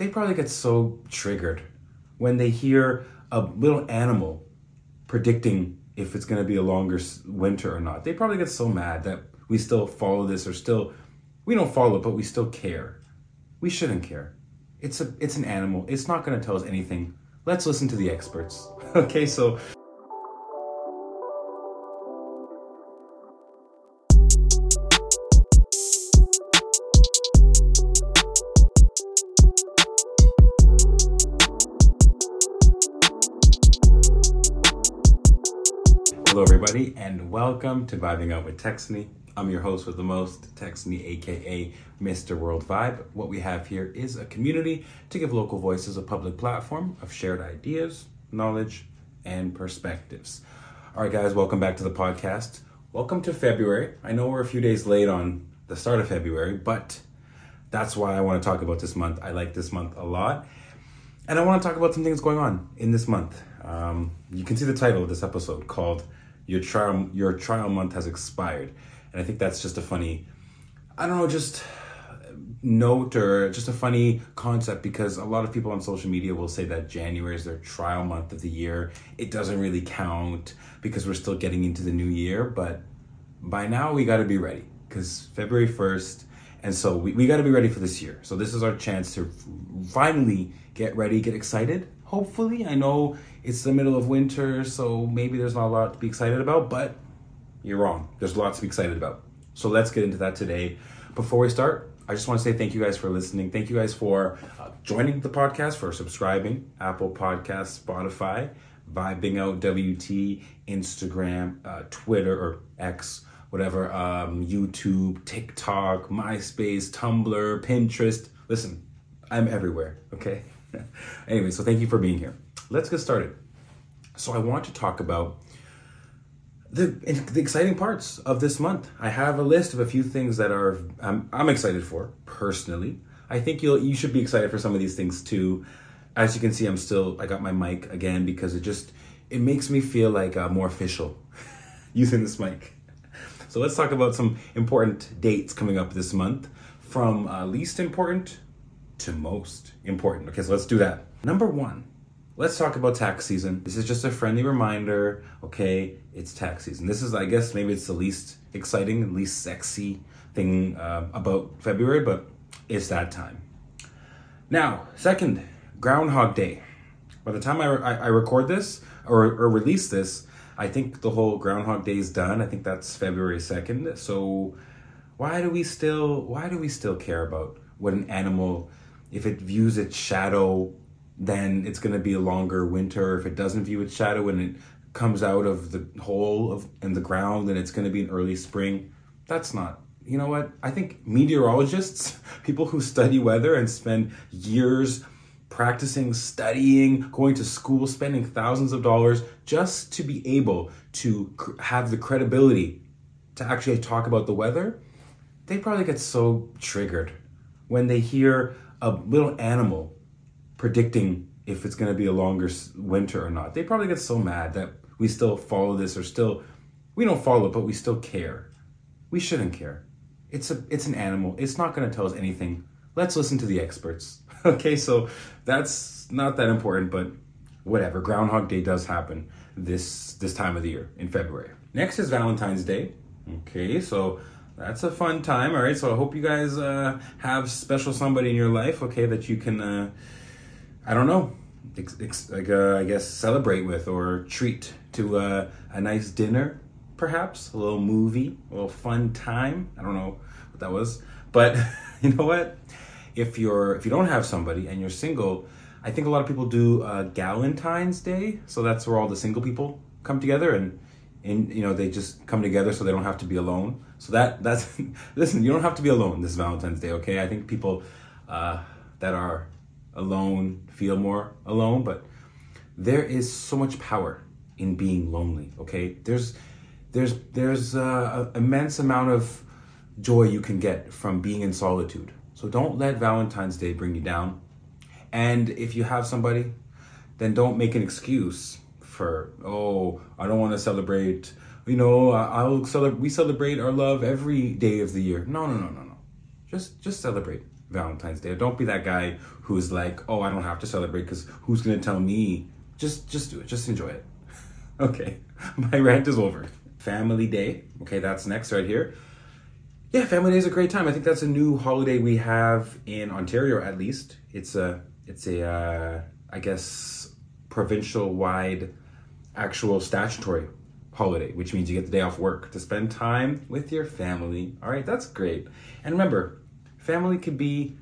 they probably get so triggered when they hear a little animal predicting if it's going to be a longer winter or not. They probably get so mad that we still follow this or still we don't follow it, but we still care. We shouldn't care. It's a it's an animal. It's not going to tell us anything. Let's listen to the experts. okay, so Hello, everybody, and welcome to Vibing Out with Texony. I'm your host with the most, Texony, aka Mr. World Vibe. What we have here is a community to give local voices a public platform of shared ideas, knowledge, and perspectives. All right, guys, welcome back to the podcast. Welcome to February. I know we're a few days late on the start of February, but that's why I want to talk about this month. I like this month a lot. And I want to talk about some things going on in this month. Um, you can see the title of this episode called your trial your trial month has expired and i think that's just a funny i don't know just note or just a funny concept because a lot of people on social media will say that january is their trial month of the year it doesn't really count because we're still getting into the new year but by now we got to be ready because february 1st and so we, we got to be ready for this year so this is our chance to finally get ready get excited hopefully i know it's the middle of winter, so maybe there's not a lot to be excited about, but you're wrong. There's lots to be excited about. So let's get into that today. Before we start, I just want to say thank you guys for listening. Thank you guys for uh, joining the podcast, for subscribing, Apple Podcasts, Spotify, Vibing Out WT, Instagram, uh, Twitter, or X, whatever, um, YouTube, TikTok, MySpace, Tumblr, Pinterest. Listen, I'm everywhere, okay? anyway, so thank you for being here let's get started. So I want to talk about the, the exciting parts of this month. I have a list of a few things that are I'm, I'm excited for personally. I think you'll you should be excited for some of these things too. As you can see, I'm still I got my mic again because it just it makes me feel like uh, more official using this mic. So let's talk about some important dates coming up this month, from uh, least important to most important. Okay, so let's do that. Number one, let's talk about tax season. This is just a friendly reminder, okay? It's tax season. This is, I guess, maybe it's the least exciting, and least sexy thing uh, about February, but it's that time. Now, second, Groundhog Day. By the time I, I, I record this or, or release this, I think the whole Groundhog Day is done. I think that's February 2nd. So why do we still why do we still care about what an animal if it views its shadow then it's going to be a longer winter. If it doesn't view its shadow and it comes out of the hole of in the ground, then it's going to be an early spring. That's not. You know what? I think meteorologists, people who study weather and spend years practicing, studying, going to school, spending thousands of dollars just to be able to have the credibility to actually talk about the weather, they probably get so triggered when they hear a little animal predicting if it's going to be a longer winter or not. They probably get so mad that we still follow this or still we don't follow it, but we still care. We shouldn't care. It's a it's an animal. It's not going to tell us anything. Let's listen to the experts. okay, so that's not that important, but whatever. Groundhog Day does happen this this time of the year in February. Next is Valentine's Day. Okay, so that's a fun time. All right, so I hope you guys uh, have special somebody in your life. Okay, that you can. Uh, I don't know, ex- ex- like uh, I guess celebrate with or treat to uh, a nice dinner, perhaps a little movie, a little fun time. I don't know what that was, but you know what? If you're if you don't have somebody and you're single, I think a lot of people do uh, Galentine's Day, so that's where all the single people come together and and you know they just come together so they don't have to be alone. So that that's listen, you don't have to be alone this Valentine's Day, okay? I think people uh, that are alone, feel more alone, but there is so much power in being lonely, okay? There's there's there's an immense amount of joy you can get from being in solitude. So don't let Valentine's Day bring you down. And if you have somebody, then don't make an excuse for oh I don't want to celebrate. You know I'll celebrate. We celebrate our love every day of the year. No no no no no. Just just celebrate. Valentine's Day. Don't be that guy who's like, oh, I don't have to celebrate because who's gonna tell me? Just just do it. Just enjoy it. okay, my rant is over. Family Day. Okay, that's next right here. Yeah, Family Day is a great time. I think that's a new holiday we have in Ontario, at least. It's a it's a uh, I guess provincial wide actual statutory holiday, which means you get the day off work to spend time with your family. All right, that's great. And remember, family could be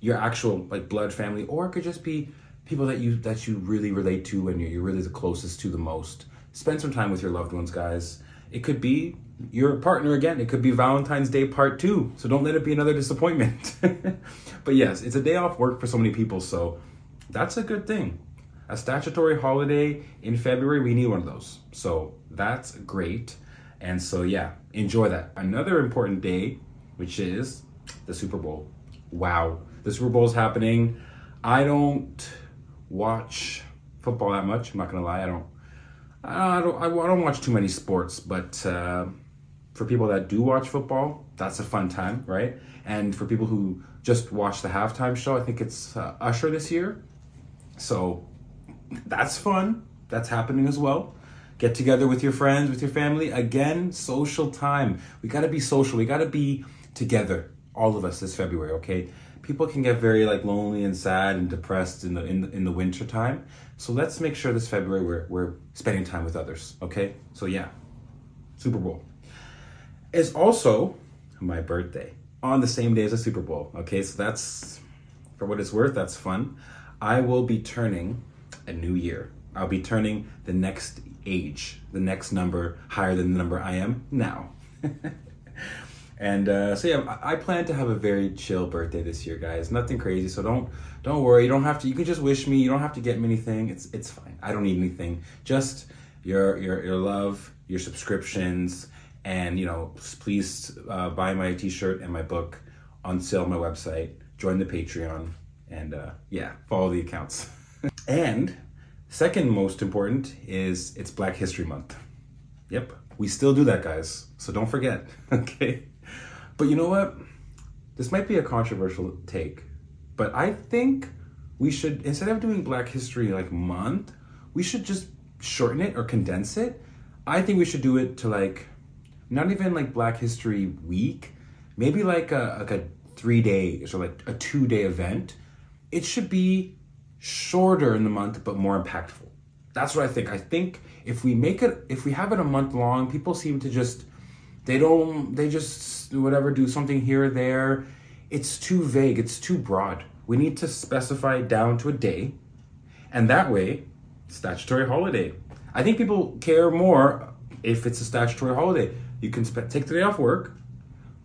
your actual like blood family, or it could just be people that you that you really relate to and you're, you're really the closest to the most. Spend some time with your loved ones, guys. It could be your partner again. It could be Valentine's Day part two. So don't let it be another disappointment. but yes, it's a day off work for so many people. So that's a good thing. A statutory holiday in February, we need one of those. So that's great. And so, yeah, enjoy that. Another important day, which is the Super Bowl. Wow, the Super Bowl is happening. I don't watch football that much. I'm not gonna lie. I don't. I don't. I don't watch too many sports, but uh, for people that do watch football, that's a fun time, right? And for people who just watch the halftime show, I think it's uh, Usher this year. So that's fun. That's happening as well. Get together with your friends, with your family. Again, social time. We got to be social. We got to be together, all of us this February, okay? People can get very like lonely and sad and depressed in the in in the winter time. So let's make sure this February we're we're spending time with others, okay? So yeah. Super Bowl. Is also my birthday on the same day as the Super Bowl. Okay, so that's for what it's worth, that's fun. I will be turning a new year. I'll be turning the next age, the next number higher than the number I am now. and uh, so yeah, I plan to have a very chill birthday this year, guys. Nothing crazy, so don't don't worry. You don't have to. You can just wish me. You don't have to get me anything. It's it's fine. I don't need anything. Just your your your love, your subscriptions, and you know, please uh, buy my T-shirt and my book on sale on my website. Join the Patreon, and uh, yeah, follow the accounts. and second most important is it's Black History Month. Yep, we still do that, guys. So don't forget, okay? But you know what? This might be a controversial take, but I think we should instead of doing Black History like month, we should just shorten it or condense it. I think we should do it to like not even like Black History Week, maybe like a like a three day or like a two day event. It should be shorter in the month but more impactful. That's what I think. I think if we make it if we have it a month long, people seem to just they don't they just whatever do something here or there. It's too vague, it's too broad. We need to specify down to a day. And that way, statutory holiday. I think people care more if it's a statutory holiday. You can sp- take the day off work,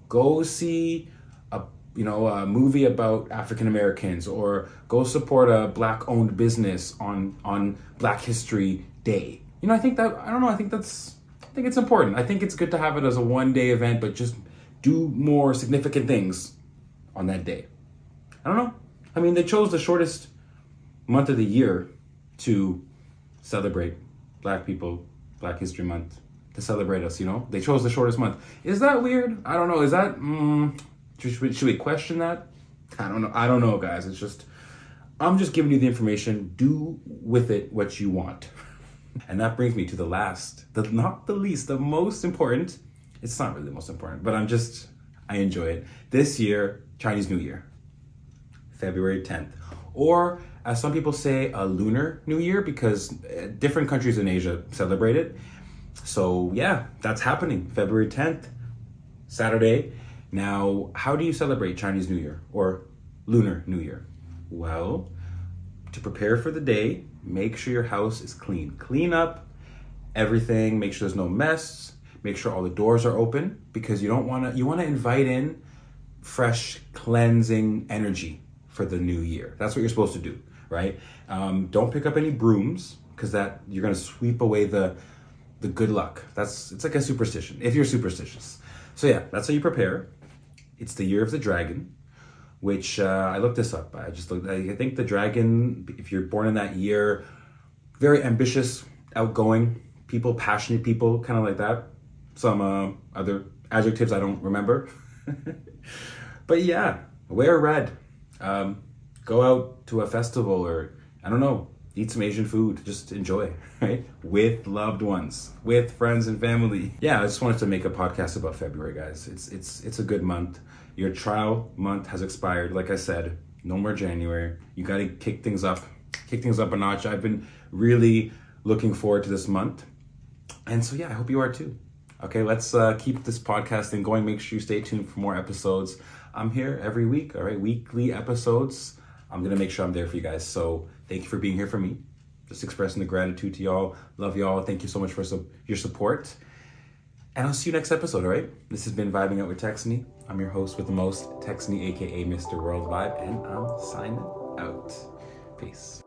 go see a you know, a movie about African Americans or go support a black owned business on on Black History Day. You know, I think that I don't know, I think that's think it's important. I think it's good to have it as a one day event, but just do more significant things on that day. I don't know. I mean, they chose the shortest month of the year to celebrate black people, Black History Month, to celebrate us, you know? They chose the shortest month. Is that weird? I don't know. Is that, mm, should we, should we question that? I don't know. I don't know, guys. It's just, I'm just giving you the information. Do with it what you want. And that brings me to the last, the not the least, the most important. It's not really the most important, but I'm just, I enjoy it. This year, Chinese New Year, February 10th. Or, as some people say, a lunar New Year because uh, different countries in Asia celebrate it. So, yeah, that's happening February 10th, Saturday. Now, how do you celebrate Chinese New Year or Lunar New Year? Well, to prepare for the day, make sure your house is clean. Clean up everything, make sure there's no mess, make sure all the doors are open because you don't want to you want to invite in fresh cleansing energy for the new year. That's what you're supposed to do, right? Um, don't pick up any brooms because that you're going to sweep away the the good luck. That's it's like a superstition if you're superstitious. So yeah, that's how you prepare. It's the year of the dragon, which uh, I looked this up. I just looked. I think the dragon, if you're born in that year, very ambitious, outgoing people, passionate people, kind of like that. Some uh, other adjectives I don't remember. but yeah, wear red. Um, go out to a festival or I don't know, eat some Asian food. Just enjoy, right? With loved ones, with friends and family. Yeah, I just wanted to make a podcast about February, guys. It's it's it's a good month. Your trial month has expired. Like I said, no more January. You got to kick things up, kick things up a notch. I've been really looking forward to this month, and so yeah, I hope you are too. Okay, let's uh, keep this podcasting going. Make sure you stay tuned for more episodes. I'm here every week. All right, weekly episodes. I'm gonna make sure I'm there for you guys. So thank you for being here for me. Just expressing the gratitude to y'all. Love y'all. Thank you so much for su- your support. And I'll see you next episode, all right? This has been Vibing Out with Texony. I'm your host with the most, Texony, aka Mr. World Vibe, and I'm signing out. Peace.